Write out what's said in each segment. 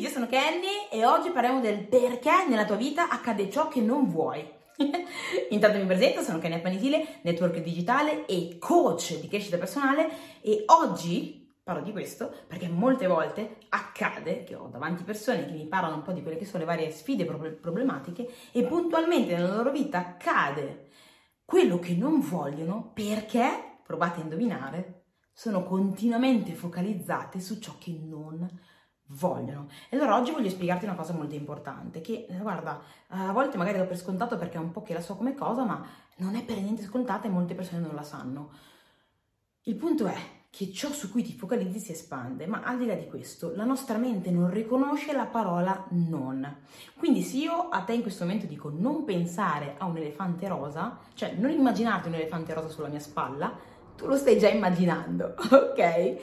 io sono Kenny e oggi parliamo del perché nella tua vita accade ciò che non vuoi. Intanto mi presento, sono Kenny Appanitile, network digitale e coach di crescita personale e oggi parlo di questo perché molte volte accade che ho davanti persone che mi parlano un po' di quelle che sono le varie sfide problematiche e puntualmente nella loro vita accade quello che non vogliono perché, provate a indovinare, sono continuamente focalizzate su ciò che non vogliono. E allora oggi voglio spiegarti una cosa molto importante, che eh, guarda, a volte magari do per scontato perché è un po' che la so come cosa, ma non è per niente scontata e molte persone non la sanno. Il punto è che ciò su cui ti focalizzi si espande, ma al di là di questo, la nostra mente non riconosce la parola non. Quindi se io a te in questo momento dico non pensare a un elefante rosa, cioè non immaginarti un elefante rosa sulla mia spalla, tu lo stai già immaginando, ok?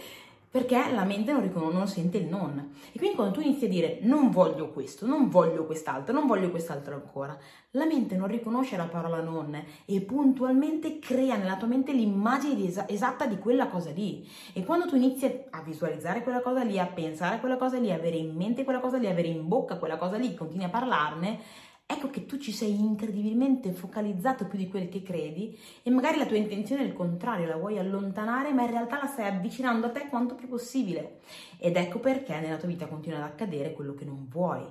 Perché la mente non riconosce, non sente il non. E quindi quando tu inizi a dire non voglio questo, non voglio quest'altro, non voglio quest'altro ancora, la mente non riconosce la parola non e puntualmente crea nella tua mente l'immagine es- esatta di quella cosa lì. E quando tu inizi a visualizzare quella cosa lì, a pensare a quella cosa lì, a avere in mente quella cosa lì, a avere in bocca quella cosa lì, continui a parlarne, ecco che tu ci sei incredibilmente focalizzato più di quel che credi e magari la tua intenzione è il contrario, la vuoi allontanare, ma in realtà la stai avvicinando a te quanto più possibile. Ed ecco perché nella tua vita continua ad accadere quello che non vuoi.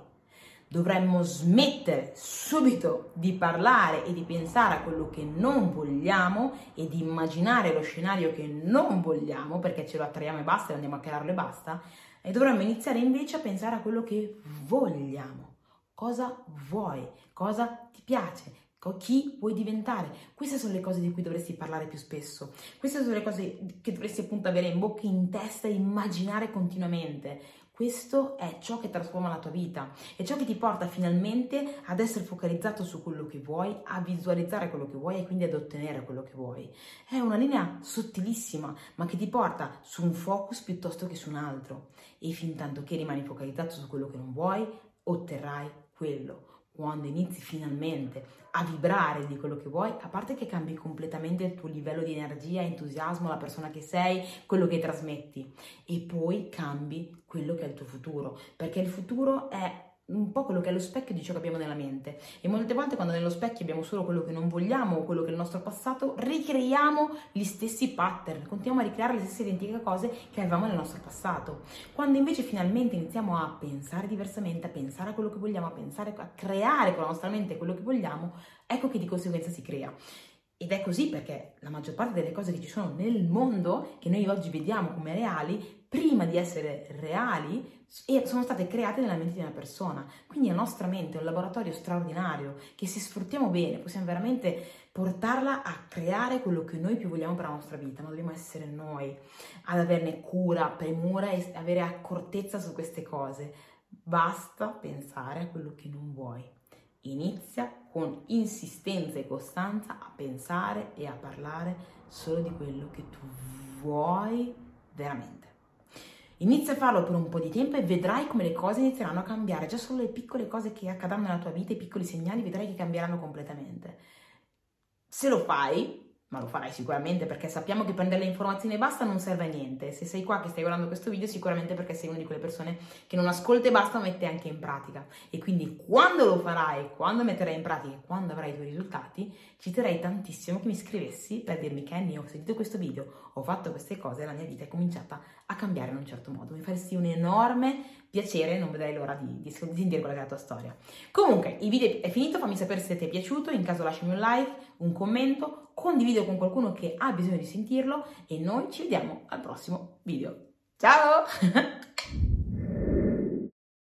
Dovremmo smettere subito di parlare e di pensare a quello che non vogliamo e di immaginare lo scenario che non vogliamo perché ce lo attraiamo e basta e andiamo a crearlo e basta e dovremmo iniziare invece a pensare a quello che vogliamo cosa vuoi, cosa ti piace, chi vuoi diventare. Queste sono le cose di cui dovresti parlare più spesso. Queste sono le cose che dovresti appunto avere in bocca, in testa e immaginare continuamente. Questo è ciò che trasforma la tua vita, è ciò che ti porta finalmente ad essere focalizzato su quello che vuoi, a visualizzare quello che vuoi e quindi ad ottenere quello che vuoi. È una linea sottilissima, ma che ti porta su un focus piuttosto che su un altro. E fin tanto che rimani focalizzato su quello che non vuoi, otterrai quello. Quando inizi finalmente a vibrare di quello che vuoi, a parte che cambi completamente il tuo livello di energia, entusiasmo, la persona che sei, quello che trasmetti, e poi cambi quello che è il tuo futuro, perché il futuro è un po' quello che è lo specchio di ciò che abbiamo nella mente. E molte volte quando nello specchio abbiamo solo quello che non vogliamo o quello che è il nostro passato ricreiamo gli stessi pattern continuiamo a ricreare le stesse identiche cose che avevamo nel nostro passato. Quando invece finalmente iniziamo a pensare diversamente a pensare a quello che vogliamo a pensare a creare con la nostra mente quello che vogliamo ecco che di conseguenza si crea ed è così perché la maggior parte delle cose che ci sono nel mondo, che noi oggi vediamo come reali, prima di essere reali, sono state create nella mente di una persona. Quindi la nostra mente è un laboratorio straordinario che se sfruttiamo bene possiamo veramente portarla a creare quello che noi più vogliamo per la nostra vita, ma dobbiamo essere noi ad averne cura, premura e avere accortezza su queste cose. Basta pensare a quello che non vuoi. Inizia con insistenza e costanza a pensare e a parlare solo di quello che tu vuoi veramente. Inizia a farlo per un po' di tempo e vedrai come le cose inizieranno a cambiare. Già solo le piccole cose che accadranno nella tua vita, i piccoli segnali, vedrai che cambieranno completamente. Se lo fai, ma lo farai sicuramente perché sappiamo che prendere le informazioni e basta non serve a niente. Se sei qua che stai guardando questo video, sicuramente perché sei una di quelle persone che non ascolta e basta, ma mette anche in pratica. E quindi quando lo farai, quando metterai in pratica quando avrai i tuoi risultati, ci terrei tantissimo che mi scrivessi per dirmi Kenny, ho sentito questo video, ho fatto queste cose e la mia vita è cominciata a cambiare in un certo modo. Mi faresti un enorme piacere, non vedrai l'ora di, di, sentire quella che è la tua storia. Comunque, il video è finito, fammi sapere se ti è piaciuto, in caso lasciami un like, un commento, condivido con qualcuno che ha bisogno di sentirlo e noi ci vediamo al prossimo video. Ciao!